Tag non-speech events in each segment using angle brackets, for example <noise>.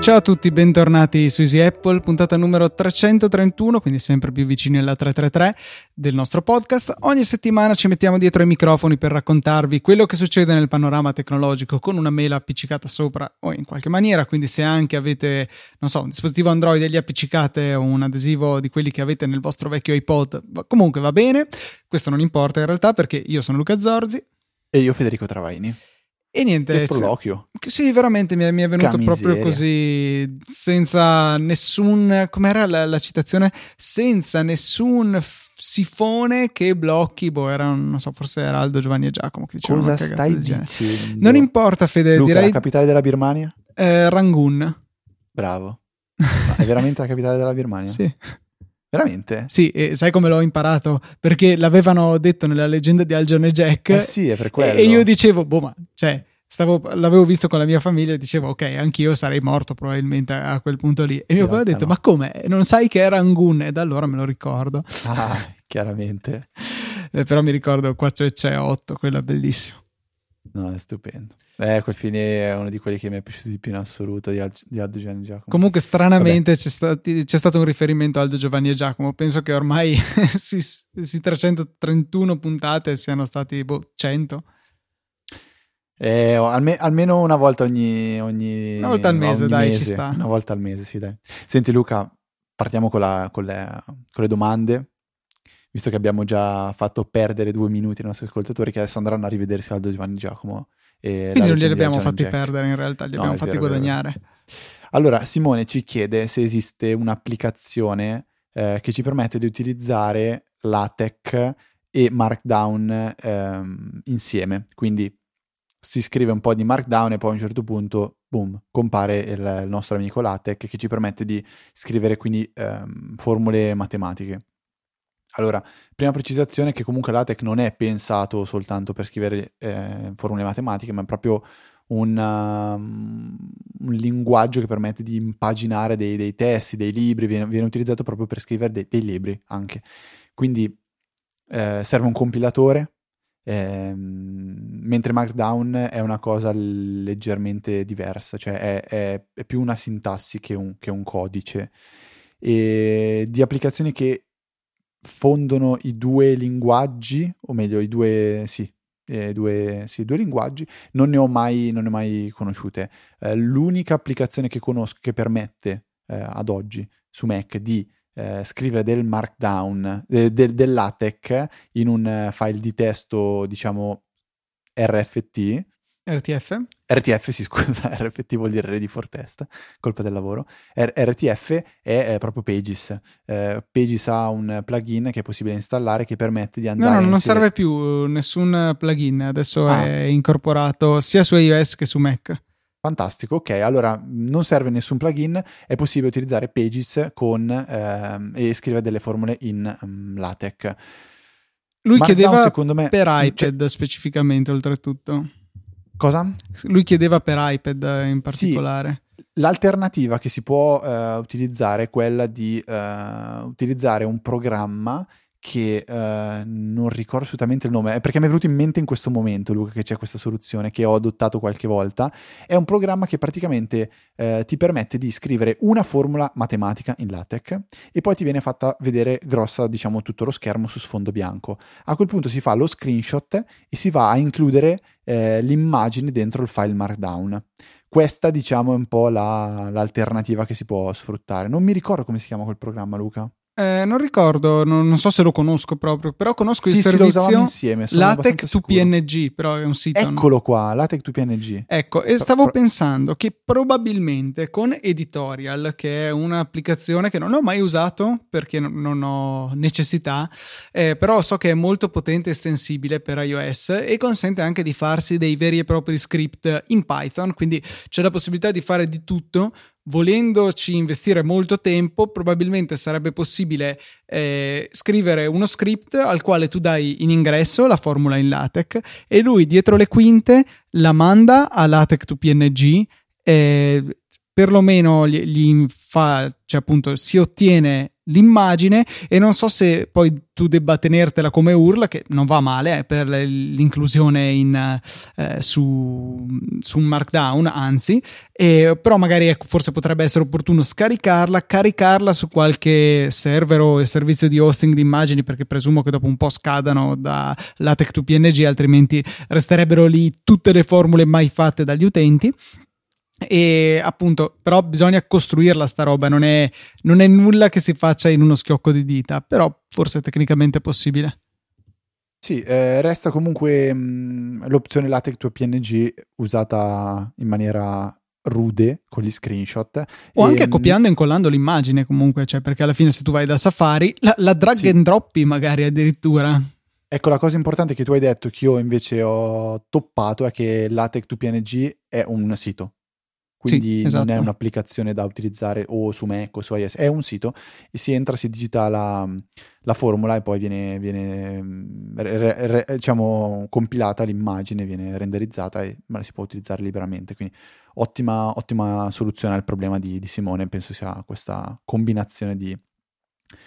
Ciao a tutti, bentornati su Easy Apple, puntata numero 331, quindi sempre più vicini alla 333 del nostro podcast. Ogni settimana ci mettiamo dietro ai microfoni per raccontarvi quello che succede nel panorama tecnologico con una mail appiccicata sopra o in qualche maniera, quindi se anche avete, non so, un dispositivo Android e gli appiccicate o un adesivo di quelli che avete nel vostro vecchio iPod, comunque va bene, questo non importa in realtà perché io sono Luca Zorzi. E io Federico Travaini. E niente, che sproloquio. Sì, veramente mi è, mi è venuto proprio così, senza nessun, com'era la, la citazione? Senza nessun sifone che blocchi, boh, era, non so, forse era Aldo Giovanni e Giacomo che dicevano Cosa stai dicendo? Non importa, Fede, Luca, direi... la capitale della Birmania? Eh, Rangoon. Bravo. Ma è veramente la capitale della Birmania? <laughs> sì. Veramente? Sì, e sai come l'ho imparato? Perché l'avevano detto nella leggenda di Algione e Jack. Eh sì, è per quello. E io dicevo, boh, ma cioè, stavo, l'avevo visto con la mia famiglia e dicevo, ok, anch'io sarei morto probabilmente a quel punto lì. E mio papà ha detto, no. ma come? Non sai che era Angun? E da allora me lo ricordo. Ah, chiaramente. <laughs> eh, però mi ricordo 4 e c'è 8, quello è bellissimo. No, è stupendo. Eh, quel fine è uno di quelli che mi è piaciuto di più in assoluto di, Al- di Aldo Giovanni e Giacomo. Comunque, stranamente c'è, stati, c'è, stato un riferimento a Aldo Giovanni e Giacomo. Penso che ormai <laughs> si, si 331 puntate siano stati boh, 100. Eh, alme- almeno una volta ogni, ogni una volta al mese, dai, mese. ci sta. Una volta al mese, sì, dai. Senti, Luca, partiamo con, la, con, le, con le domande visto che abbiamo già fatto perdere due minuti ai nostri ascoltatori che adesso andranno a rivedersi Aldo Giovanni Giacomo. E Quindi non glieli abbiamo fatti Jack. perdere in realtà, li no, abbiamo fatti vero, guadagnare. Allora, Simone ci chiede se esiste un'applicazione eh, che ci permette di utilizzare LaTeX e Markdown ehm, insieme. Quindi si scrive un po' di Markdown e poi a un certo punto, boom, compare il, il nostro amico LaTeX che ci permette di scrivere quindi ehm, formule matematiche. Allora, prima precisazione che comunque LaTeX non è pensato soltanto per scrivere eh, formule matematiche, ma è proprio un, um, un, linguaggio che permette di impaginare dei, dei testi, dei libri, viene, viene, utilizzato proprio per scrivere dei, dei libri anche. Quindi eh, serve un compilatore, eh, mentre Markdown è una cosa leggermente diversa, cioè è, è, è più una sintassi che un, che un codice. E di applicazioni che fondono i due linguaggi, o meglio, i due, sì, eh, due, sì, due linguaggi, non ne ho mai, ne ho mai conosciute. Eh, l'unica applicazione che conosco che permette eh, ad oggi su Mac di eh, scrivere del markdown, de, de, del LaTeX in un file di testo, diciamo, RFT, RTF? RTF, sì, scusa, <laughs> RFT vuol dire Ready for Test, colpa del lavoro. R- RTF è, è, proprio Pages. Eh, Pages ha un plugin che è possibile installare che permette di andare... No, no, non insieme... serve più nessun plugin, adesso ah. è incorporato sia su iOS che su Mac. Fantastico, ok, allora non serve nessun plugin, è possibile utilizzare Pages con, ehm, e scrivere delle formule in um, LaTeX. Lui Markdown, chiedeva me, per iPad cioè... specificamente, oltretutto. Cosa? Lui chiedeva per iPad in particolare. Sì, l'alternativa che si può uh, utilizzare è quella di uh, utilizzare un programma che uh, non ricordo assolutamente il nome, perché mi è venuto in mente in questo momento, Luca, che c'è questa soluzione che ho adottato qualche volta. È un programma che praticamente uh, ti permette di scrivere una formula matematica in LaTeX e poi ti viene fatta vedere grossa, diciamo, tutto lo schermo su sfondo bianco. A quel punto si fa lo screenshot e si va a includere uh, l'immagine dentro il file Markdown. Questa, diciamo, è un po' la, l'alternativa che si può sfruttare. Non mi ricordo come si chiama quel programma, Luca. Eh, non ricordo, non, non, so se lo conosco proprio, però conosco sì, il servizio insieme, LaTeX to PNG, però è un sito. Eccolo qua, LaTeX to PNG. Ecco, e stavo Pro... pensando che probabilmente con Editorial, che è un'applicazione che non ho mai usato perché non ho necessità, eh, però so che è molto potente e estensibile per iOS e consente anche di farsi dei veri e propri script in Python, quindi c'è la possibilità di fare di tutto volendoci investire molto tempo, probabilmente sarebbe possibile eh, scrivere uno script al quale tu dai in ingresso la formula in LaTeX e lui dietro le quinte la manda a LaTeX to PNG. Eh, perlomeno gli, gli fa, cioè appunto si ottiene l'immagine e non so se poi tu debba tenertela come URL che non va male eh, per l'inclusione in, eh, su, su, markdown anzi eh, però magari ecco, forse potrebbe essere opportuno scaricarla caricarla su qualche server o servizio di hosting di immagini perché presumo che dopo un po' scadano da LaTeX to PNG altrimenti resterebbero lì tutte le formule mai fatte dagli utenti e appunto però bisogna costruirla sta roba non è, non è, nulla che si faccia in uno schiocco di dita però forse è tecnicamente possibile. Sì eh, resta comunque mh, l'opzione LaTeX to PNG usata in maniera rude con gli screenshot. O anche copiando e incollando l'immagine comunque cioè perché alla fine se tu vai da Safari la, la drag sì. and droppi magari addirittura. Ecco, la cosa importante che tu hai detto, che io invece ho toppato, è che LaTeX to PNG è un sito quindi sì, esatto. non è esatto. un'applicazione da utilizzare o su Mac o su iOS, è un sito e si entra, si digita la, la formula e poi viene, viene re, re, diciamo, compilata l'immagine, viene renderizzata e la si può utilizzare liberamente. Quindi ottima, ottima soluzione al problema di, di, Simone, penso sia questa combinazione di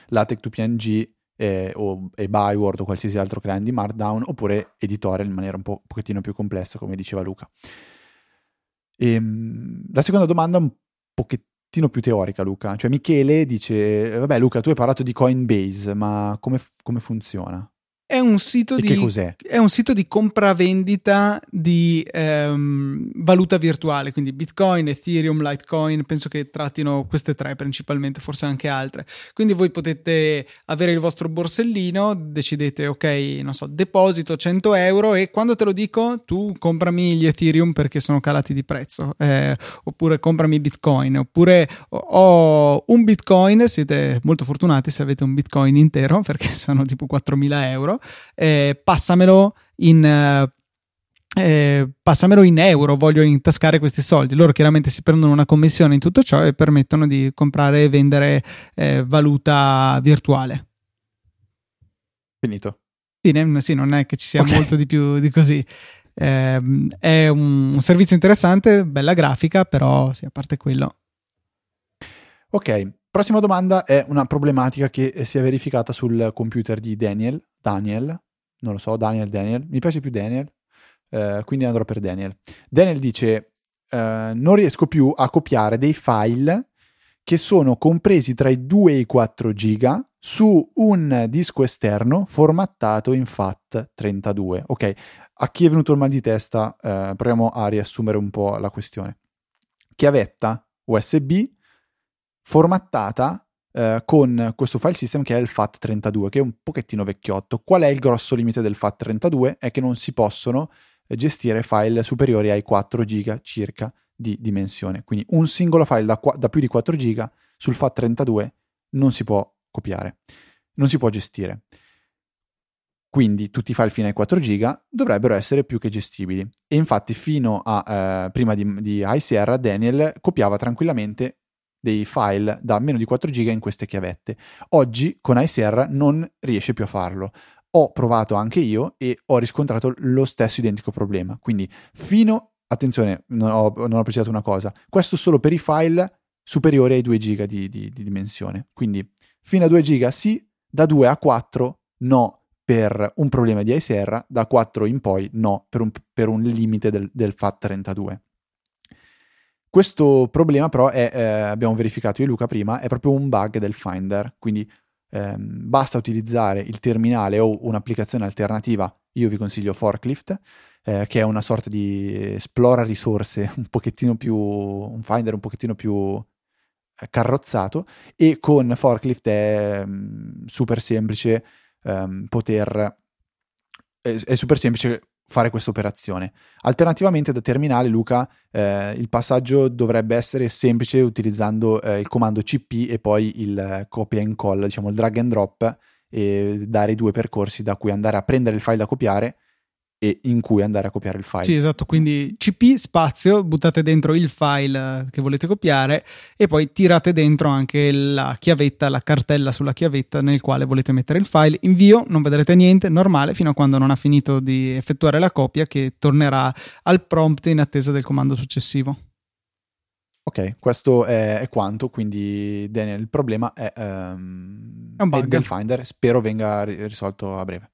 LaTeX to PNG e, o, e Byword o qualsiasi altro client di Markdown oppure editore in maniera un, po', un pochettino più complessa come diceva Luca. E, ehm, la seconda domanda è un pochettino più teorica, Luca. Cioè, Michele dice: Vabbè, Luca, tu hai parlato di Coinbase, ma come, come funziona? È un sito, di, è un sito di compravendita di ehm, valuta virtuale, quindi Bitcoin, Ethereum, Litecoin, penso che trattino queste tre principalmente, forse anche altre. Quindi voi potete avere il vostro borsellino, decidete, ok, non so, deposito 100 euro e quando te lo dico tu comprami gli Ethereum perché sono calati di prezzo, eh, oppure comprami Bitcoin, oppure ho un Bitcoin, siete molto fortunati se avete un Bitcoin intero <laughs> perché sono tipo 4.000 euro eh, passamelo in... Eh, eh, passamelo in euro, voglio intascare questi soldi. Loro chiaramente si prendono una commissione in tutto ciò e permettono di comprare e vendere eh, valuta virtuale. Finito. Fine, sì, non è che ci sia okay. molto di più di così. Eh, è un, un, servizio interessante, bella grafica, però sì, a parte quello. Ok, prossima domanda è una problematica che si è verificata sul computer di Daniel Daniel, non lo so, Daniel, Daniel, mi piace più Daniel, eh, quindi andrò per Daniel. Daniel dice, eh, non riesco più a copiare dei file che sono compresi tra i 2 e i 4 giga su un disco esterno formattato in FAT32. Ok, a chi è venuto il mal di testa, eh, proviamo a riassumere un po' la questione. Chiavetta USB formattata eh, con questo file system che è il FAT32, che è un pochettino vecchiotto. Qual è il grosso limite del FAT32? È che non si possono eh, gestire file superiori ai 4 giga circa di dimensione. Quindi un singolo file da, da più di 4 giga sul FAT32 non si può copiare, non si può gestire. Quindi tutti i file fino ai 4 giga dovrebbero essere più che gestibili. E infatti fino a eh, prima di, di ICR Daniel copiava tranquillamente dei file da meno di 4 giga in queste chiavette. Oggi con ICR non riesce più a farlo. Ho provato anche io e ho riscontrato lo stesso identico problema. Quindi fino, attenzione, non ho, non ho precisato una cosa, questo solo per i file superiori ai 2 giga di, di, di dimensione. Quindi fino a 2 giga sì, da 2 a 4 no per un problema di ICR, da 4 in poi no per un, per un limite del, del FAT32. Questo problema però è, eh, abbiamo verificato io e Luca prima, è proprio un bug del Finder, quindi ehm, basta utilizzare il terminale o un'applicazione alternativa, io vi consiglio Forklift, eh, che è una sorta di esplora risorse <laughs> un pochettino più, un Finder un pochettino più eh, carrozzato e con Forklift è mh, super semplice ehm, poter è, è super semplice fare questa operazione. Alternativamente da terminale, Luca, eh, il passaggio dovrebbe essere semplice utilizzando eh, il comando cp e poi il copia e incolla, diciamo il drag and drop e dare i due percorsi da cui andare a prendere il file da copiare e in cui andare a copiare il file. Sì, esatto, quindi cp spazio, buttate dentro il file che volete copiare e poi tirate dentro anche la chiavetta, la cartella sulla chiavetta nel quale volete mettere il file. Invio, non vedrete niente, normale, fino a quando non ha finito di effettuare la copia che tornerà al prompt in attesa del comando successivo. Ok, questo è, è, quanto, quindi Daniel, il problema è, um, è, è del Finder, spero venga risolto a breve.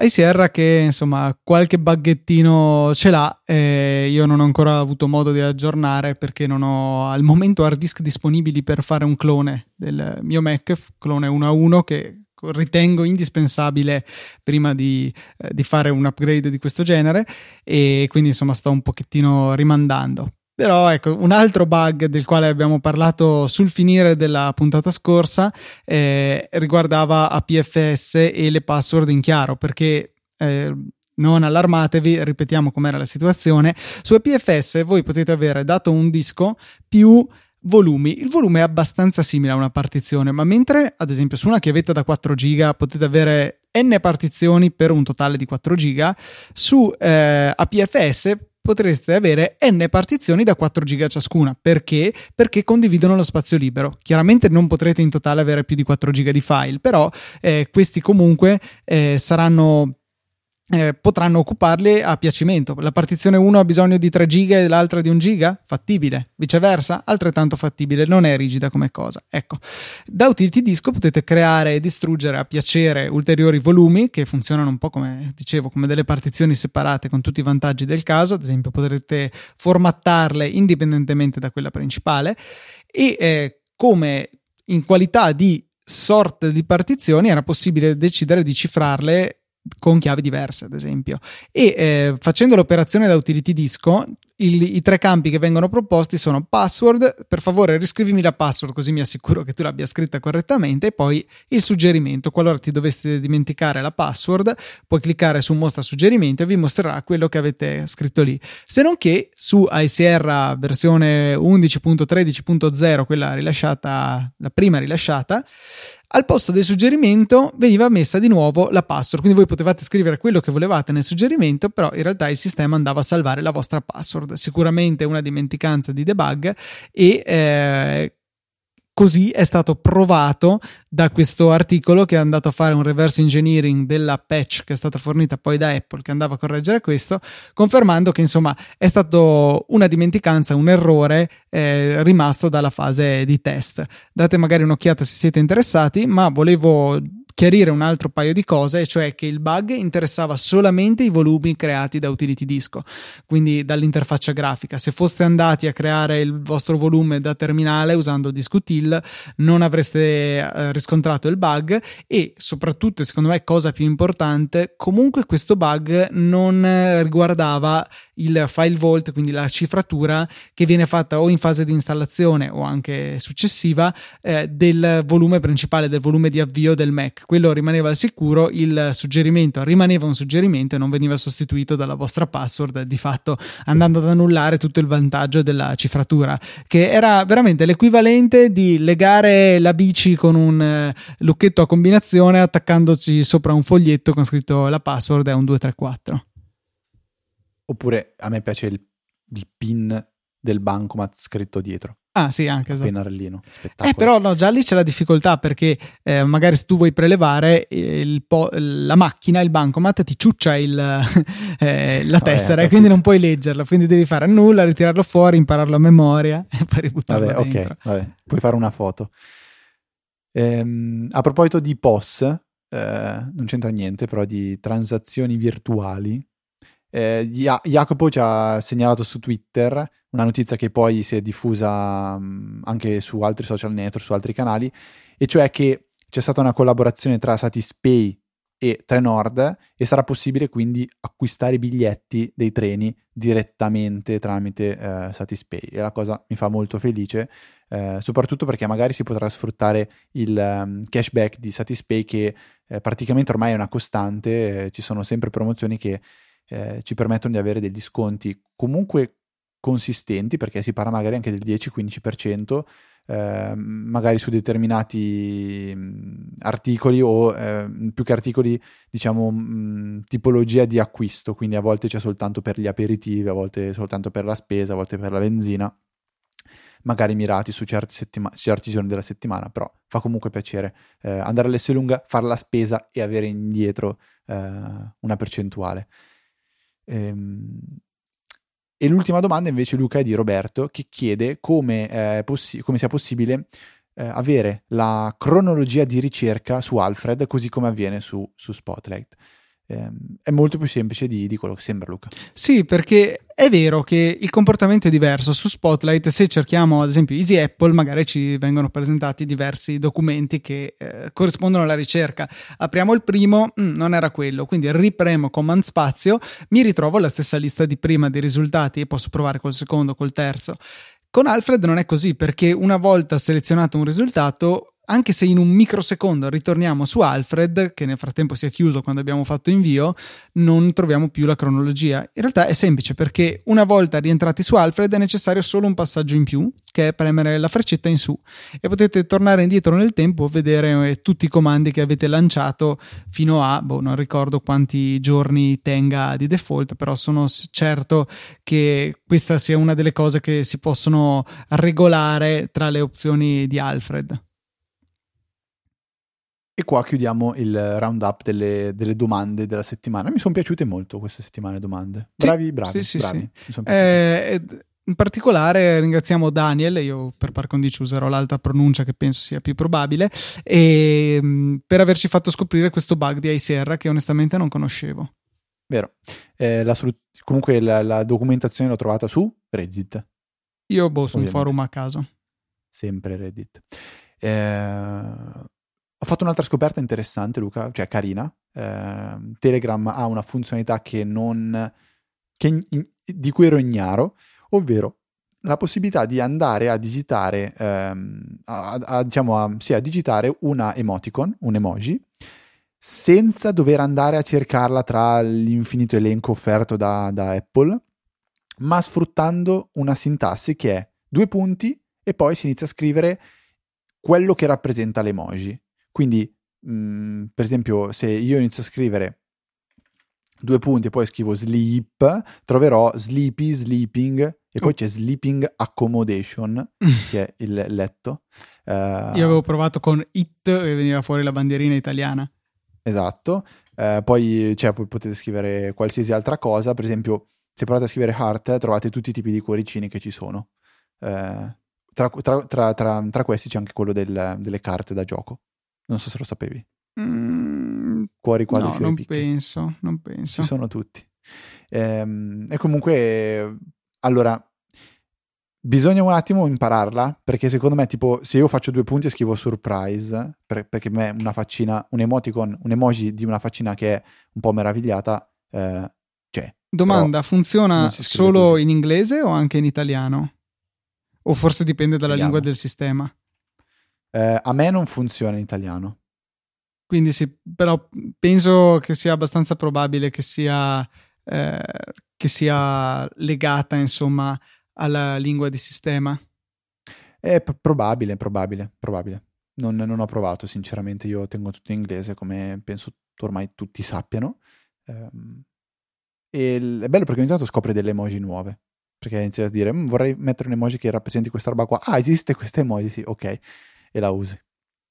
ICR che insomma qualche buggettino ce l'ha, eh, io non ho ancora avuto modo di aggiornare perché non ho al momento hard disk disponibili per fare un clone del mio Mac, clone 1 a 1 che ritengo indispensabile prima di, eh, di fare un upgrade di questo genere. E quindi insomma sto un pochettino rimandando però ecco, un altro bug del quale abbiamo parlato sul finire della puntata scorsa eh, riguardava APFS e le password in chiaro, perché eh, non allarmatevi, ripetiamo com'era la situazione. Su APFS voi potete avere dato un disco più volumi. Il volume è abbastanza simile a una partizione, ma mentre ad esempio su una chiavetta da 4 giga potete avere n partizioni per un totale di 4 giga, su eh, APFS potreste avere n partizioni da 4 giga ciascuna. Perché? Perché condividono lo spazio libero. Chiaramente non potrete in totale avere più di 4 giga di file, però eh, questi comunque eh, saranno eh, potranno occuparli a piacimento. La partizione 1 ha bisogno di 3 giga e l'altra di 1 giga? Fattibile. Viceversa, altrettanto fattibile, non è rigida come cosa. Ecco, da utility disco potete creare e distruggere a piacere ulteriori volumi che funzionano un po' come dicevo, come delle partizioni separate con tutti i vantaggi del caso. Ad esempio, potrete formattarle indipendentemente da quella principale e eh, come in qualità di sorte di partizioni era possibile decidere di cifrarle con chiavi diverse, ad esempio. E eh, facendo l'operazione da utility disco, il, i tre campi che vengono proposti sono password, per favore riscrivimi la password così mi assicuro che tu l'abbia scritta correttamente, e poi il suggerimento. Qualora ti doveste dimenticare la password, puoi cliccare su mostra suggerimento e vi mostrerà quello che avete scritto lì. Se non che su ICR versione 11.13.0, quella rilasciata, la prima rilasciata, al posto del suggerimento veniva messa di nuovo la password, quindi voi potevate scrivere quello che volevate nel suggerimento, però in realtà il sistema andava a salvare la vostra password. Sicuramente una dimenticanza di debug e eh, così è stato provato da questo articolo che è andato a fare un reverse engineering della patch che è stata fornita poi da Apple che andava a correggere questo, confermando che insomma è stato una dimenticanza, un errore eh, rimasto dalla fase di test. Date magari un'occhiata se siete interessati, ma volevo chiarire un altro paio di cose, cioè che il bug interessava solamente i volumi creati da utility disco, quindi dall'interfaccia grafica. Se foste andati a creare il vostro volume da terminale usando DiscuTil, non avreste eh, riscontrato il bug e soprattutto, secondo me, cosa più importante, comunque questo bug non riguardava il file vault, quindi la cifratura che viene fatta o in fase di installazione o anche successiva eh, del volume principale, del volume di avvio del Mac quello rimaneva al sicuro, il suggerimento rimaneva un suggerimento e non veniva sostituito dalla vostra password, di fatto andando ad annullare tutto il vantaggio della cifratura, che era veramente l'equivalente di legare la bici con un eh, lucchetto a combinazione attaccandoci sopra un foglietto con scritto la password è un 234. Oppure a me piace il, il pin del bancomat scritto dietro. Ah, sì, anche esatto. Pennarellino. Eh, però no, già lì c'è la difficoltà perché eh, magari se tu vuoi prelevare po- la macchina, il bancomat ti ciuccia il, <laughs> eh, la tessera e quindi non puoi leggerla. Quindi devi fare nulla, ritirarlo fuori, impararlo a memoria <laughs> e poi ributtarlo vabbè, dentro. Ok, vabbè. puoi fare una foto. Ehm, a proposito di POS, eh, non c'entra niente, però di transazioni virtuali. Eh, Jacopo ci ha segnalato su Twitter una notizia che poi si è diffusa um, anche su altri social network, su altri canali, e cioè che c'è stata una collaborazione tra Satispay e Trenord e sarà possibile quindi acquistare i biglietti dei treni direttamente tramite eh, Satispay. E la cosa mi fa molto felice eh, soprattutto perché magari si potrà sfruttare il um, cashback di Satispay che eh, praticamente ormai è una costante eh, ci sono sempre promozioni che eh, ci permettono di avere degli sconti comunque consistenti, perché si parla magari anche del 10-15%, eh, magari su determinati mh, articoli o eh, più che articoli, diciamo, mh, tipologia di acquisto, quindi a volte c'è soltanto per gli aperitivi, a volte soltanto per la spesa, a volte per la benzina magari mirati su certi, settima- certi giorni della settimana, però fa comunque piacere eh, andare all'Esselunga, fare la spesa e avere indietro eh, una percentuale. Ehm, E l'ultima domanda invece Luca è di Roberto che chiede come, eh, possi- come sia possibile eh, avere la cronologia di ricerca su Alfred così come avviene su, su Spotlight. Eh, è molto più semplice di, di, quello che sembra Luca. Sì, perché è vero che il comportamento è diverso su Spotlight. Se cerchiamo ad esempio Easy Apple, magari ci vengono presentati diversi documenti che eh, corrispondono alla ricerca. Apriamo il primo, mh, mm, non era quello, quindi ripremo Command Spazio, mi ritrovo la stessa lista di prima dei risultati e posso provare col secondo, col terzo. Con Alfred non è così perché una volta selezionato un risultato anche se in un microsecondo ritorniamo su Alfred, che nel frattempo si è chiuso quando abbiamo fatto invio, non troviamo più la cronologia. In realtà è semplice perché una volta rientrati su Alfred è necessario solo un passaggio in più, che è premere la freccetta in su e potete tornare indietro nel tempo, vedere eh, tutti i comandi che avete lanciato fino a, boh, non ricordo quanti giorni tenga di default, però sono certo che questa sia una delle cose che si possono regolare tra le opzioni di Alfred. E qua chiudiamo il roundup delle, delle domande della settimana. Mi sono piaciute molto queste settimane domande. Bravi, sì, bravi. Sì, bravi. Sì, eh, in particolare ringraziamo Daniel, io per par condicio userò l'alta pronuncia che penso sia più probabile, e, mm, per averci fatto scoprire questo bug di ICR che onestamente non conoscevo. Vero. Eh, la comunque la, la, documentazione l'ho trovata su Reddit. Io boh, su un forum a caso. Sempre Reddit. Eh, ho fatto un'altra scoperta interessante, Luca, cioè carina. Eh, Telegram ha una funzionalità che non, che in, di cui ero ignaro, ovvero la possibilità di andare a digitare, ehm, a, a, diciamo a, sì, a digitare una emoticon, un emoji, senza dover andare a cercarla tra l'infinito elenco offerto da, da Apple, ma sfruttando una sintassi che è due punti e poi si inizia a scrivere quello che rappresenta l'emoji. Quindi, mh, mhmm, per esempio, se io inizio a scrivere due punti e poi scrivo sleep, troverò sleepy, sleeping e poi c'è sleeping accommodation, <laughs> che è il letto. Uh, io avevo provato con it e veniva fuori la bandierina italiana. Esatto. Uh, poi, cioè, poi potete scrivere qualsiasi altra cosa, per esempio, se provate a scrivere heart trovate tutti i tipi di cuoricini che ci sono. Uh, tra, tra, tra, tra, questi c'è anche quello del, delle carte da gioco. Non so se lo sapevi. Mm, Cuori, quadri, no, fiori, non picchi. penso, non penso. Ci sono tutti. Ehm, e comunque, allora, bisogna un attimo impararla, perché secondo me, tipo, se io faccio due punti e scrivo surprise, per, perché a me una faccina, un emoticon, un emoji di una faccina che è un po' meravigliata, eh, c'è. Domanda, funziona solo così. in inglese o anche in italiano? O forse dipende dalla Vediamo. lingua del sistema? Eh, a me non funziona in italiano. Quindi sì, però penso che sia abbastanza probabile che sia, eh, che sia legata, insomma, alla lingua di sistema. È p- probabile, probabile, probabile. Non, non, ho provato, sinceramente. Io tengo tutto in inglese, come penso ormai tutti sappiano. Ehm, e è bello perché ogni tanto scopre delle emoji nuove. Perché inizia a dire, mm, vorrei mettere un emoji che rappresenti questa roba qua. Ah, esiste questa emoji, sì, ok e la usi.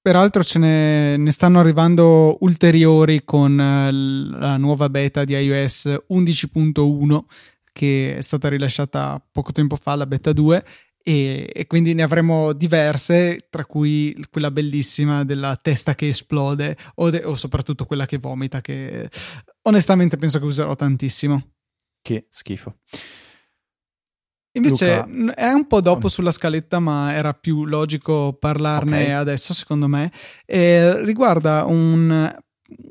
Peraltro ce ne, ne, stanno arrivando ulteriori con eh, la nuova beta di iOS 11.1 che è stata rilasciata poco tempo fa, la beta 2, e, e, quindi ne avremo diverse, tra cui quella bellissima della testa che esplode o, de, o soprattutto quella che vomita, che onestamente penso che userò tantissimo. Che schifo. Invece Luca... è un po' dopo sulla scaletta, ma era più logico parlarne okay. adesso, secondo me. E riguarda un,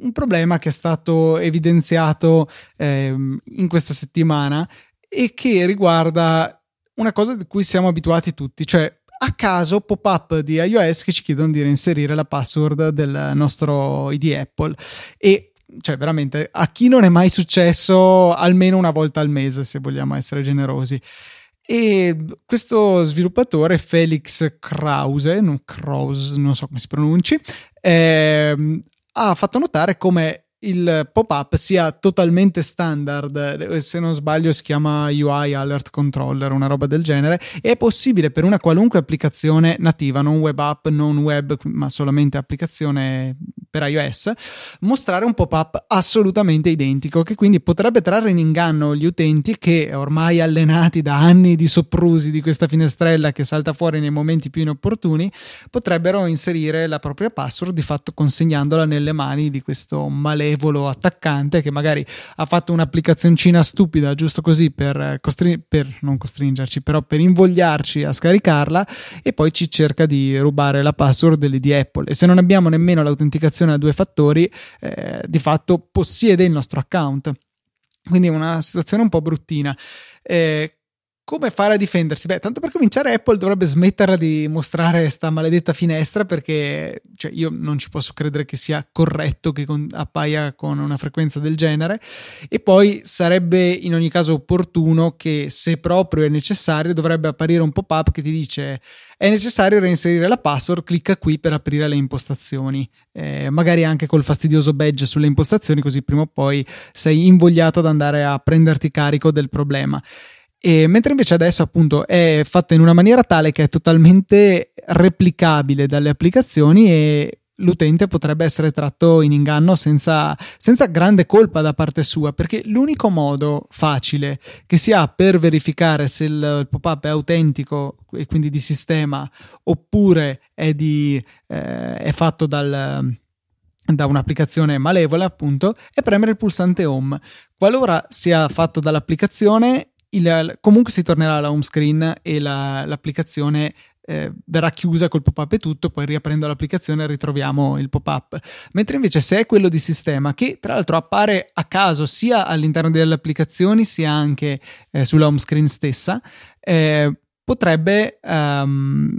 un, problema che è stato evidenziato eh, in questa settimana e che riguarda una cosa di cui siamo abituati tutti, cioè a caso pop-up di iOS che ci chiedono di reinserire la password del nostro ID Apple e cioè veramente a chi non è mai successo almeno una volta al mese se vogliamo essere generosi e questo sviluppatore, Felix Krause, non, Krause, non so come si pronunci, eh, ha fatto notare come il pop-up sia totalmente standard, se non sbaglio si chiama UI Alert Controller, una roba del genere, è possibile per una qualunque applicazione nativa, non web app, non web, ma solamente applicazione per iOS, mostrare un pop-up assolutamente identico, che quindi potrebbe trarre in inganno gli utenti che ormai allenati da anni di soprusi di questa finestrella che salta fuori nei momenti più inopportuni, potrebbero inserire la propria password di fatto consegnandola nelle mani di questo malevolo attaccante che magari ha fatto un'applicazioncina stupida giusto così per, costri- per non costringerci, però per invogliarci a scaricarla e poi ci cerca di rubare la password di Apple. E se non abbiamo nemmeno l'autenticazione a due fattori eh, di fatto possiede il nostro account. Quindi è una situazione un po' bruttina. Eh, come fare a difendersi? Beh, tanto per cominciare, Apple dovrebbe smetterla di mostrare questa maledetta finestra perché cioè, io non ci posso credere che sia corretto che con, appaia con una frequenza del genere. E poi sarebbe in ogni caso opportuno che, se proprio è necessario, dovrebbe apparire un pop-up che ti dice è necessario reinserire la password, clicca qui per aprire le impostazioni. Eh, magari anche col fastidioso badge sulle impostazioni, così prima o poi sei invogliato ad andare a prenderti carico del problema. E mentre invece adesso appunto è fatta in una maniera tale che è totalmente replicabile dalle applicazioni e l'utente potrebbe essere tratto in inganno senza, senza, grande colpa da parte sua, perché l'unico modo facile che si ha per verificare se il, pop-up è autentico e quindi di sistema oppure è, di, eh, è fatto dal da un'applicazione malevola, appunto, è premere il pulsante home. Qualora sia fatto dall'applicazione, il, comunque si tornerà alla home screen e la, l'applicazione eh, verrà chiusa col pop-up e tutto, poi riaprendo l'applicazione ritroviamo il pop-up. Mentre invece se è quello di sistema, che tra l'altro appare a caso sia all'interno delle applicazioni sia anche eh, sulla home screen stessa, eh, potrebbe um,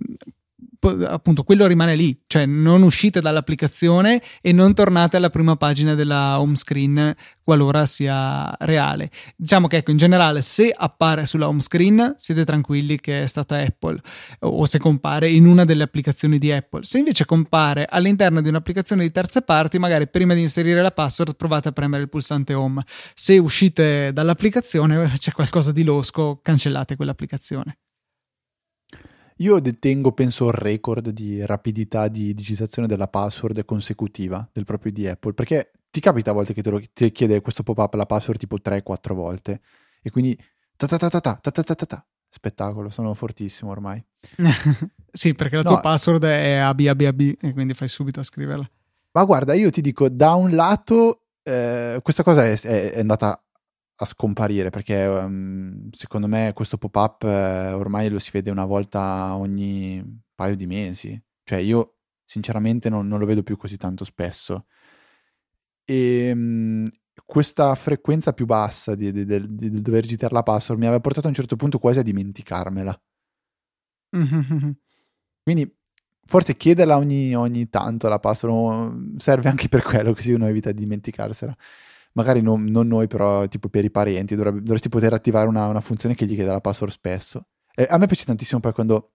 appunto quello rimane lì, cioè non uscite dall'applicazione e non tornate alla prima pagina della home screen qualora sia reale. Diciamo che ecco, in generale se appare sulla home screen siete tranquilli che è stata Apple o se compare in una delle applicazioni di Apple. Se invece compare all'interno di un'applicazione di terze parti, magari prima di inserire la password provate a premere il pulsante home. Se uscite dall'applicazione c'è qualcosa di losco, cancellate quell'applicazione. Io detengo, penso, il record di rapidità di digitazione della password consecutiva del proprio di Apple, perché ti capita a volte che te lo ti chiede questo pop-up la password tipo 3-4 volte e quindi ta ta ta ta ta ta ta ta ta spettacolo, sono fortissimo ormai. <laughs> sì, perché la no. tua password è ABABAB e quindi fai subito a scriverla. Ma guarda, io ti dico, da un lato eh, questa cosa è, è, è andata a scomparire perché um, secondo me questo pop-up eh, ormai lo si vede una volta ogni paio di mesi. Cioè io sinceramente non, non lo vedo più così tanto spesso. E um, questa frequenza più bassa di, di, di, di, dover digitare la password mi aveva portato a un certo punto quasi a dimenticarmela. <laughs> Quindi forse chiederla ogni, ogni tanto la password serve anche per quello, così uno evita di dimenticarsela magari non, non, noi, però tipo per i parenti, dovrebbe, dovresti poter attivare una, una, funzione che gli chiede la password spesso. E a me piace tantissimo poi quando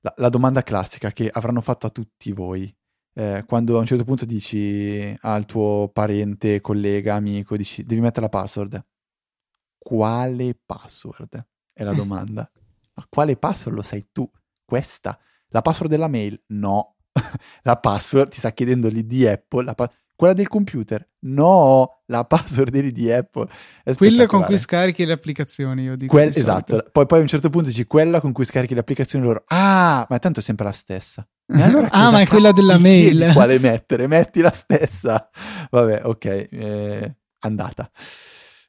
la, la domanda classica che avranno fatto a tutti voi, eh, quando a un certo punto dici al tuo parente, collega, amico, dici devi mettere la password. Quale password? È la domanda. <laughs> Ma quale password lo sai tu? Questa? La password della mail? No. <laughs> la password ti sta chiedendo lì di Apple. La pa- quella del computer? No, la password di Apple. Quella con cui scarichi le applicazioni, io dico. Quell- esatto, poi, poi, a un certo punto dici quella con cui scarichi le applicazioni loro. Ah, ma tanto è sempre la stessa. Allora <laughs> ah, ma è quella della mail. <laughs> Quale mettere? Metti la stessa. Vabbè, ok, eh, andata.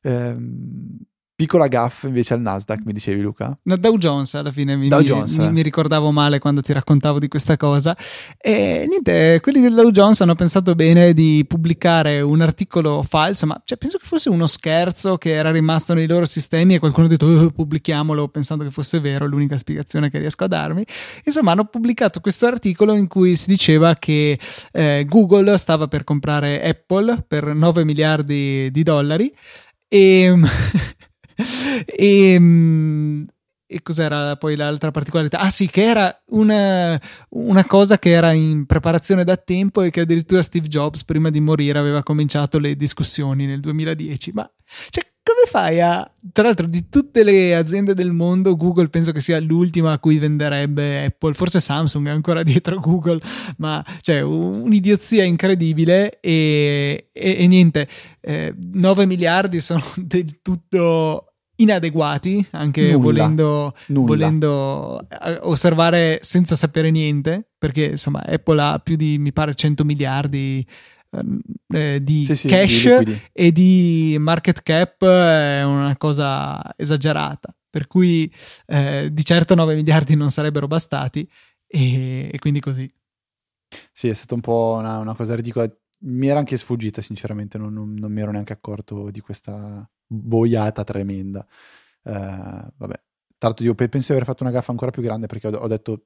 Ehm, Piccola gaff invece al Nasdaq, mi dicevi Luca? No, Dow Jones alla fine mi, mi, Jones, mi, mi, ricordavo male quando ti raccontavo di questa cosa. E niente, quelli del Dow Jones hanno pensato bene di pubblicare un articolo falso, ma cioè, penso che fosse uno scherzo che era rimasto nei loro sistemi e qualcuno ha detto oh, pubblichiamolo pensando che fosse vero, l'unica spiegazione che riesco a darmi. Insomma, hanno pubblicato questo articolo in cui si diceva che eh, Google stava per comprare Apple per 9 miliardi di dollari e... <laughs> e, <laughs> ehm, e cos'era poi l'altra particolarità? Ah sì, che era una, una, cosa che era in preparazione da tempo e che addirittura Steve Jobs prima di morire aveva cominciato le discussioni nel 2010. Ma cioè, come fai a... Tra l'altro di tutte le aziende del mondo, Google penso che sia l'ultima a cui venderebbe Apple, forse Samsung è ancora dietro <laughs> Google, ma cioè un'idiozia incredibile e, e, e niente, eh, 9 miliardi sono <laughs> del tutto inadeguati, anche nulla, volendo, nulla. volendo, eh, osservare senza sapere niente, perché insomma Apple ha più di, mi pare, 100 miliardi ehm, eh, di sì, cash di e di market cap è una cosa esagerata, per cui eh, di certo 9 miliardi non sarebbero bastati e, e quindi così. Sì, è stata un po' una, una cosa ridicola. Mi era anche sfuggita, sinceramente, non, non, non mi ero neanche accorto di questa boiata tremenda. Uh, vabbè, l'altro io penso di aver fatto una gaffa ancora più grande perché ho, ho detto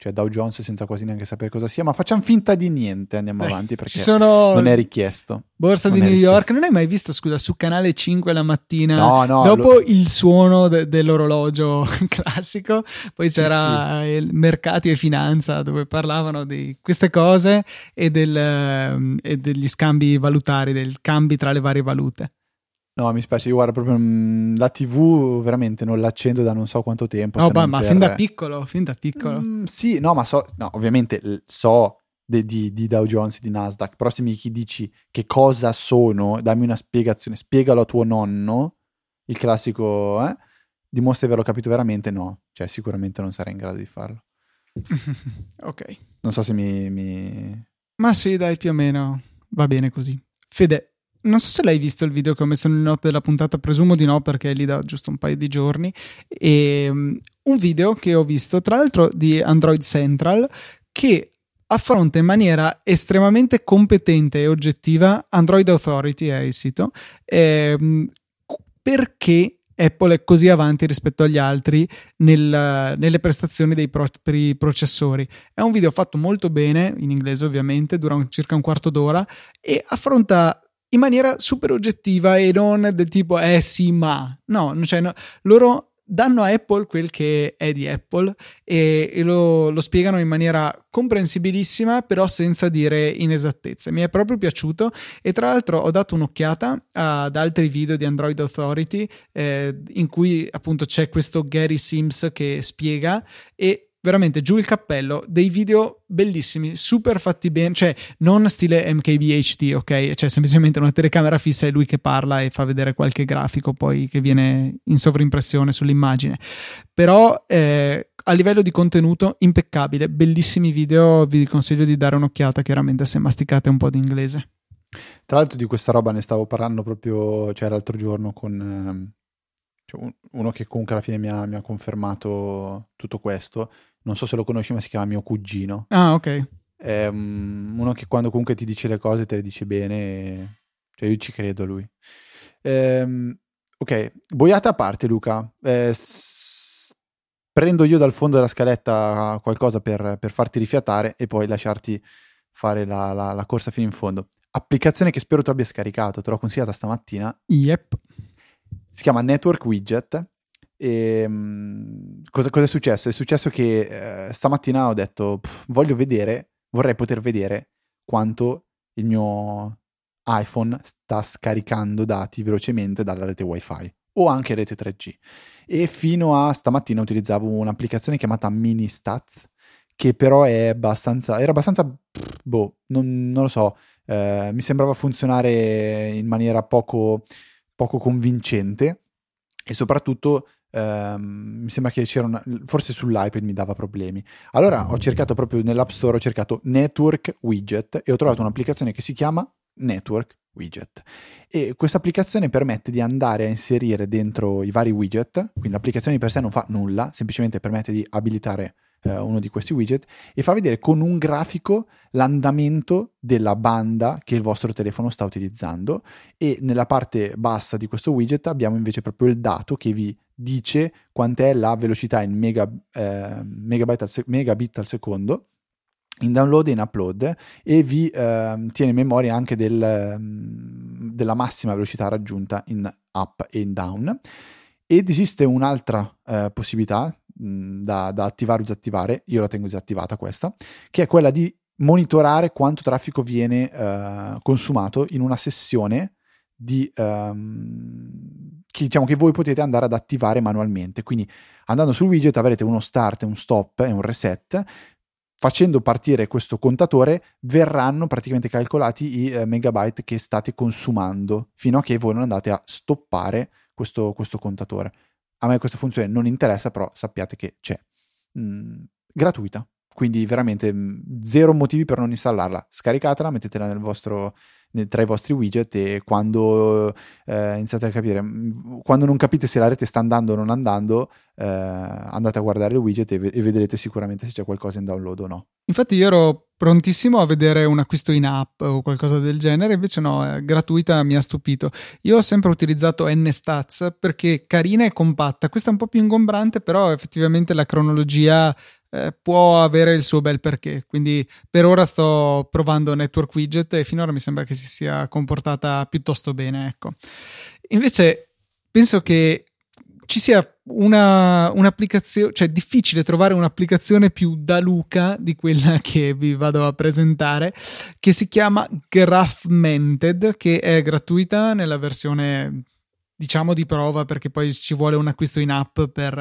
cioè Dow Jones senza quasi neanche sapere cosa sia, ma facciamo finta di niente, andiamo Beh, avanti perché sono... non è richiesto. Borsa non di New richiesto. York, non hai mai visto, scusa, su canale 5 la mattina, no, no, dopo lo... il suono de- dell'orologio <laughs> classico, poi c'era sì, sì. il mercati e finanza dove parlavano di queste cose e, del, e degli scambi valutari, del cambi tra le varie valute. No, mi spiace, io guardo proprio mh, la TV, veramente non l'accendo da non so quanto tempo. No, ma, per... fin da piccolo, fin da piccolo. Mm, sì, no, ma so, no, ovviamente so de, di, di, Dow Jones, di Nasdaq, però se mi dici che cosa sono, dammi una spiegazione, spiegalo a tuo nonno, il classico, eh? dimostra di averlo capito veramente, no, cioè sicuramente non sarei in grado di farlo. <laughs> ok. Non so se mi, mi... Ma sì, dai, più o meno va bene così. Fede, non so se l'hai visto il video che ho messo nelle note della puntata, presumo di no perché è lì da giusto un paio di giorni. E, um, un video che ho visto, tra l'altro di Android Central, che affronta in maniera estremamente competente e oggettiva Android Authority, è il sito, ehm, perché Apple è così avanti rispetto agli altri nel, nelle prestazioni dei propri processori. È un video fatto molto bene, in inglese ovviamente, dura un, circa un quarto d'ora e affronta in maniera super oggettiva e non del tipo eh sì ma no, cioè, no. Loro danno a Apple quel che è di Apple e, e lo, lo, spiegano in maniera comprensibilissima però senza dire inesattezze. Mi è proprio piaciuto e tra l'altro ho dato un'occhiata ad altri video di Android Authority eh, in cui appunto c'è questo Gary Sims che spiega e veramente giù il cappello, dei video bellissimi, super fatti bene, cioè non stile MKBHD, ok? Cioè semplicemente una telecamera fissa e lui che parla e fa vedere qualche grafico poi che viene in sovrimpressione sull'immagine. Però eh, a livello di contenuto impeccabile, bellissimi video, vi consiglio di dare un'occhiata chiaramente se masticate un po' di inglese. Tra l'altro di questa roba ne stavo parlando proprio cioè, l'altro giorno con ehm, cioè, uno che comunque alla fine mi ha, mi ha confermato tutto questo non so se lo conosci, ma si chiama mio cugino. Ah, ok. È um, uno che quando comunque ti dice le cose te le dice bene, e... cioè io ci credo a lui. Ehm, ok, boiata a parte Luca, eh, s- prendo io dal fondo della scaletta qualcosa per, per farti rifiatare e poi lasciarti fare la, la, la corsa fino in fondo. Applicazione che spero tu abbia scaricato, te l'ho consigliata stamattina. Yep. Si chiama Network Widget e, um, cosa, cosa, è successo? È successo che eh, stamattina ho detto voglio vedere, vorrei poter vedere quanto il mio iPhone sta scaricando dati velocemente dalla rete wifi o anche rete 3G e fino a stamattina utilizzavo un'applicazione chiamata Ministats che però è abbastanza era abbastanza boh non, non lo so eh, mi sembrava funzionare in maniera poco, poco convincente e soprattutto Um, mi sembra che c'era una, forse sull'iPad mi dava problemi. Allora ho cercato proprio nell'App Store, ho cercato Network Widget e ho trovato un'applicazione che si chiama Network Widget. E questa applicazione permette di andare a inserire dentro i vari widget, quindi l'applicazione di per sé non fa nulla, semplicemente permette di abilitare eh, uno di questi widget e fa vedere con un grafico l'andamento della banda che il vostro telefono sta utilizzando e nella parte bassa di questo widget abbiamo invece proprio il dato che vi dice quant'è la velocità in mega, eh, megabit, al se- megabit al secondo. In download e in upload. E vi eh, tiene memoria anche del, ehm, della massima velocità raggiunta in up e in down. Ed esiste un'altra eh, possibilità mh, da, da, attivare o disattivare, io la tengo disattivata questa, che è quella di monitorare quanto traffico viene eh, consumato in una sessione di, um, che, diciamo, che voi potete andare ad attivare manualmente. Quindi andando sul widget avrete uno start, un stop e un reset. Facendo partire questo contatore verranno praticamente calcolati i eh, megabyte che state consumando fino a che voi non andate a stoppare questo, questo contatore. A me questa funzione non interessa, però sappiate che c'è. Mm, gratuita, quindi veramente mm, zero motivi per non installarla. Scaricatela, mettetela nel vostro, tra i vostri widget e quando eh, iniziate a capire, mm, quando non capite se la rete sta andando o non andando, eh, andate a guardare il widget e, v- e, vedrete sicuramente se c'è qualcosa in download o no. Infatti io ero prontissimo a vedere un acquisto in app o qualcosa del genere, invece no, è gratuita, mi ha stupito. Io ho sempre utilizzato NStats perché carina e compatta, questa è un po' più ingombrante, però effettivamente la cronologia eh, può avere il suo bel perché. Quindi per ora sto provando Network Widget e finora mi sembra che si sia comportata piuttosto bene. Ecco. Invece penso che ci sia una, un'applicazione, cioè è difficile trovare un'applicazione più da Luca di quella <laughs> che vi vado a presentare, che si chiama Graphmented, che è gratuita nella versione diciamo di prova perché poi ci vuole un acquisto in app per,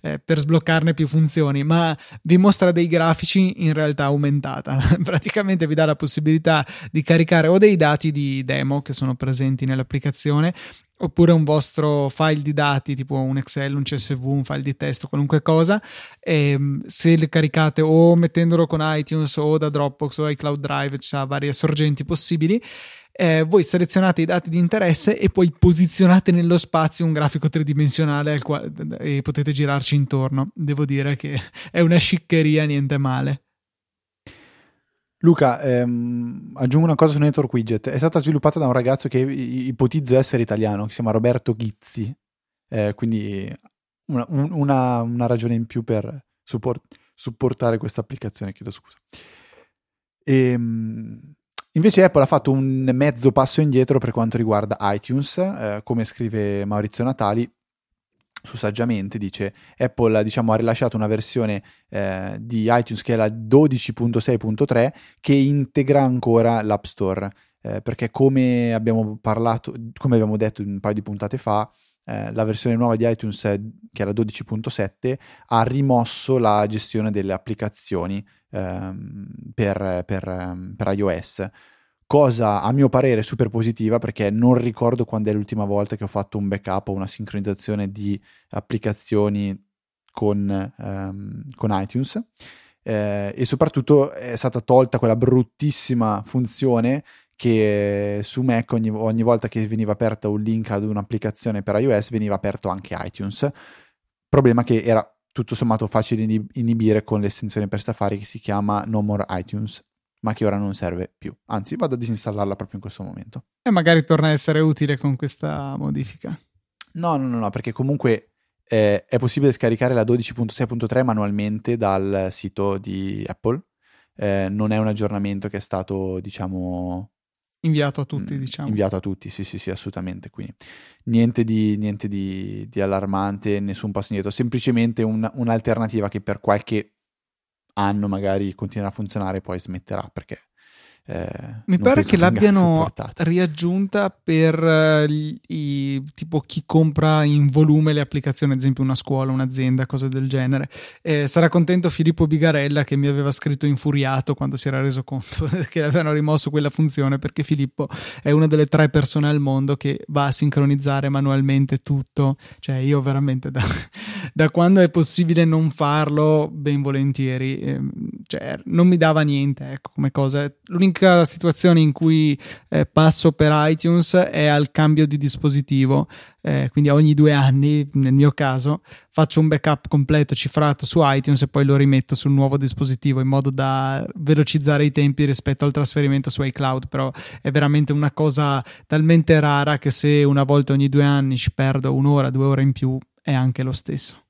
eh, per, sbloccarne più funzioni, ma vi mostra dei grafici in realtà aumentata. <laughs> Praticamente vi dà la possibilità di caricare o dei dati di demo che sono presenti nell'applicazione oppure un vostro file di dati tipo un Excel, un CSV, un file di testo, qualunque cosa, e ehm, se le caricate o mettendolo con iTunes o da Dropbox o iCloud Drive, c'è varie sorgenti possibili eh, voi selezionate i dati di interesse e poi posizionate nello spazio un grafico tridimensionale quale, e potete girarci intorno. Devo dire che <laughs> è una sciccheria, niente male. Luca, ehm, aggiungo una cosa su Network Widget. È stata sviluppata da un ragazzo che ipotizzo essere italiano, che si chiama Roberto Ghizzi. Eh, quindi una, una, una, ragione in più per support, supportare questa applicazione, chiedo scusa. Ehm, Invece Apple ha fatto un mezzo passo indietro per quanto riguarda iTunes, eh, come scrive Maurizio Natali su Saggiamente, dice Apple diciamo, ha rilasciato una versione eh, di iTunes che è la 12.6.3 che integra ancora l'App Store, eh, perché come abbiamo parlato, come abbiamo detto un paio di puntate fa, eh, la versione nuova di iTunes, che la 12.7, ha rimosso la gestione delle applicazioni ehm, per, per, ehm, per iOS. Cosa a mio parere super positiva perché non ricordo quando è l'ultima volta che ho fatto un backup o una sincronizzazione di applicazioni con, um, con iTunes. Eh, e soprattutto è stata tolta quella bruttissima funzione che su Mac ogni, ogni, volta che veniva aperto un link ad un'applicazione per iOS veniva aperto anche iTunes problema che era tutto sommato facile inibire con l'estensione per Safari che si chiama No More iTunes ma che ora non serve più. Anzi, vado a disinstallarla proprio in questo momento. E magari torna a essere utile con questa modifica. No, no, no, no perché comunque eh, è possibile scaricare la 12.6.3 manualmente dal sito di Apple. Eh, non è un aggiornamento che è stato, diciamo, inviato a tutti, mm, diciamo. Inviato a tutti, sì, sì, sì, assolutamente. Quindi niente di, niente di, di allarmante, nessun passo indietro, semplicemente un, un'alternativa che per qualche anno magari continuerà a funzionare e poi smetterà perché eh, Mi pare che l'abbiano riaggiunta per uh, i, tipo chi compra in volume le applicazioni, ad esempio una scuola, un'azienda, cose del genere. Eh, sarà contento Filippo Bigarella che mi aveva scritto infuriato quando si era reso conto <laughs> che avevano rimosso quella funzione perché Filippo è una delle tre persone al mondo che va a sincronizzare manualmente tutto. Cioè io veramente da, <laughs> da quando è possibile non farlo, ben volentieri. Eh, cioè, non mi dava niente, ecco, come cosa. L'unica l'unica situazione in cui eh, passo per iTunes è al cambio di dispositivo, eh, quindi ogni due anni, nel mio caso, faccio un backup completo cifrato su iTunes e poi lo rimetto sul nuovo dispositivo in modo da velocizzare i tempi rispetto al trasferimento su iCloud, però è veramente una cosa talmente rara che se una volta ogni due anni ci perdo un'ora, due ore in più, è anche lo stesso.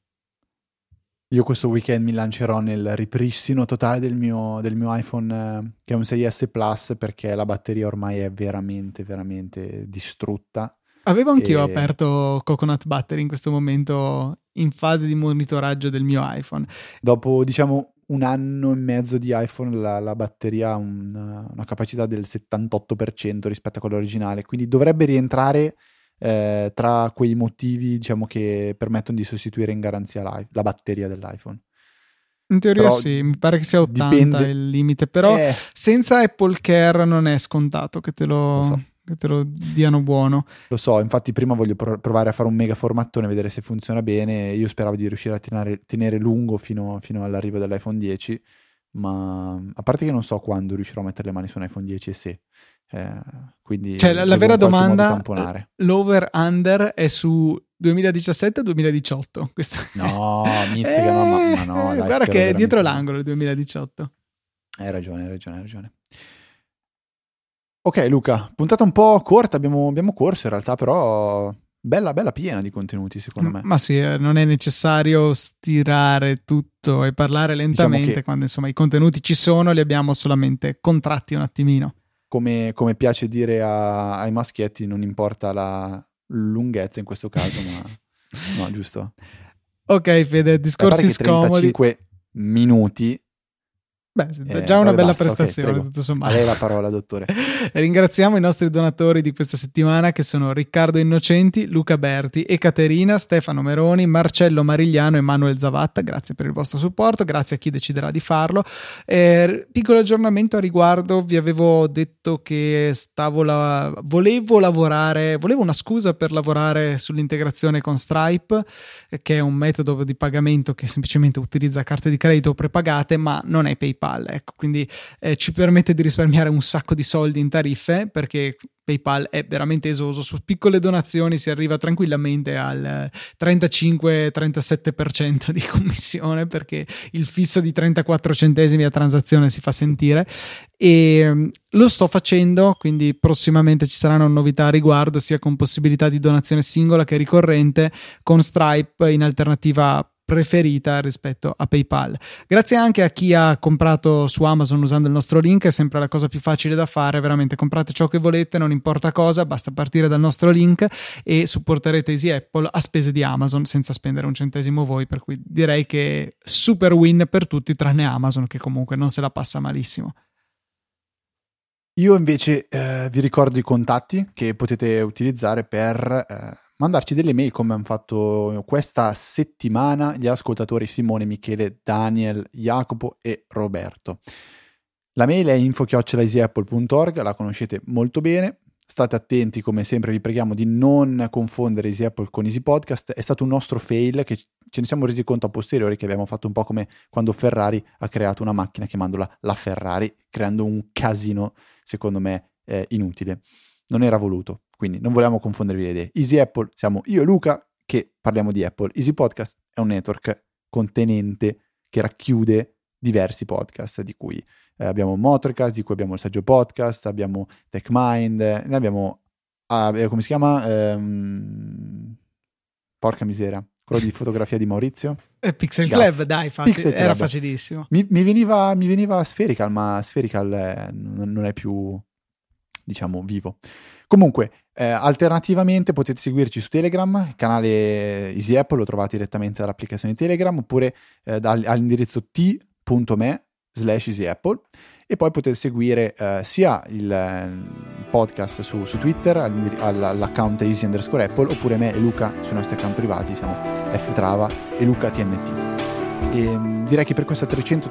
Io questo weekend mi lancerò nel ripristino totale del mio, del mio iPhone eh, che è un 6S Plus perché la batteria ormai è veramente, veramente distrutta. Avevo anch'io e... aperto Coconut Battery in questo momento in fase di monitoraggio del mio iPhone. Dopo diciamo un anno e mezzo di iPhone la, la batteria ha un, una capacità del 78% rispetto a quella originale, quindi dovrebbe rientrare eh, tra quei motivi diciamo, che permettono di sostituire in garanzia la batteria dell'iPhone. In teoria però sì, mi pare che sia 80 dipende... il limite, però eh. senza Apple Care non è scontato che te lo, lo so. che te lo diano buono. Lo so, infatti prima voglio provare a fare un mega formattone, vedere se funziona bene. Io speravo di riuscire a tenere, tenere lungo fino, fino, all'arrivo dell'iPhone 10, ma a parte che non so quando riuscirò a mettere le mani su un iPhone 10 e se. Eh, quindi cioè, la, la vera domanda, l'over-under è su 2017-2018. Questa... No, mizzica, eh, no, ma, ma no. Dai, guarda che è dietro l'angolo il 2018. Hai ragione, hai ragione, hai ragione. Ok, Luca, puntata un po' corta, abbiamo, abbiamo corso in realtà, però bella, bella piena di contenuti, secondo me. Ma sì, eh, non è necessario stirare tutto e parlare diciamo lentamente diciamo che... quando insomma i contenuti ci sono, li abbiamo solamente contratti un attimino. Come, come piace dire a, ai maschietti, non importa la, lunghezza in questo caso, ma <laughs> no, giusto. Ok, Fede, discorsi scomodi. 35 minuti Beh, è già una bella basta, prestazione, okay, tutto sommato. A lei la parola, dottore. <laughs> Ringraziamo i nostri donatori di questa settimana che sono Riccardo Innocenti, Luca Berti, Ecaterina, Stefano Meroni, Marcello Marigliano e Manuel Zavatta. Grazie per il vostro supporto, grazie a chi deciderà di farlo. Eh, piccolo aggiornamento a riguardo, vi avevo detto che stavo la... volevo lavorare, volevo una scusa per lavorare sull'integrazione con Stripe, che è un metodo di pagamento che semplicemente utilizza carte di credito prepagate, ma non è PayPal PayPal. Ecco, quindi eh, ci permette di risparmiare un sacco di soldi in tariffe perché PayPal è veramente esoso. Su piccole donazioni si arriva tranquillamente al 35-37% di commissione perché il fisso di 34 centesimi a transazione si fa sentire. E mm, lo sto facendo, quindi prossimamente ci saranno novità a riguardo, sia con possibilità di donazione singola che ricorrente, con Stripe in alternativa preferita rispetto a PayPal. Grazie anche a chi ha comprato su Amazon usando il nostro link, è sempre la cosa più facile da fare, veramente comprate ciò che volete, non importa cosa, basta partire dal nostro link e supporterete Easy Apple a spese di Amazon senza spendere un centesimo voi, per cui direi che super win per tutti tranne Amazon che comunque non se la passa malissimo. Io invece eh, vi ricordo i contatti che potete utilizzare per eh, mandarci delle mail come hanno fatto questa settimana gli ascoltatori Simone, Michele, Daniel, Jacopo e Roberto. La mail è info-easyapple.org, la conoscete molto bene. State attenti, come sempre vi preghiamo di non confondere Easy Apple con Easy Podcast. È stato un nostro fail che ce ne siamo resi conto a posteriori che abbiamo fatto un po' come quando Ferrari ha creato una macchina chiamandola la Ferrari, creando un casino, secondo me, eh, inutile. Non era voluto. Quindi non vogliamo confondervi le idee. Easy Apple siamo io e Luca che parliamo di Apple. Easy Podcast è un network contenente che racchiude diversi podcast di cui eh, abbiamo Motorcast, di cui abbiamo il Saggio Podcast, abbiamo TechMind, ne abbiamo ah, eh, come si chiama? Ehm, porca miseria, quello di <laughs> fotografia di Maurizio. Eh, Pixel Club, dai, facile, Pixel era Club. facilissimo. Mi, mi, veniva, mi, veniva, Spherical, ma Spherical eh, non è più, diciamo, vivo. Comunque, eh, alternativamente potete seguirci su Telegram, canale Easy Apple, lo trovate direttamente dall'applicazione Telegram, oppure eh, dal, all'indirizzo t.me slash Easy Apple. E poi potete seguire eh, sia il eh, podcast su, su Twitter all'account easy underscore Apple, oppure me e Luca sui nostri account privati, siamo ftrava e Luca TNT. E ehm, direi che per questa 300,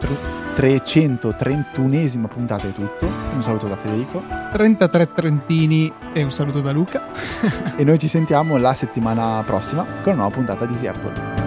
331esima puntata è tutto. Un saluto da Federico. 33 Trentini e un saluto da Luca. <laughs> e noi ci sentiamo la settimana prossima con una nuova puntata di Easy Apple.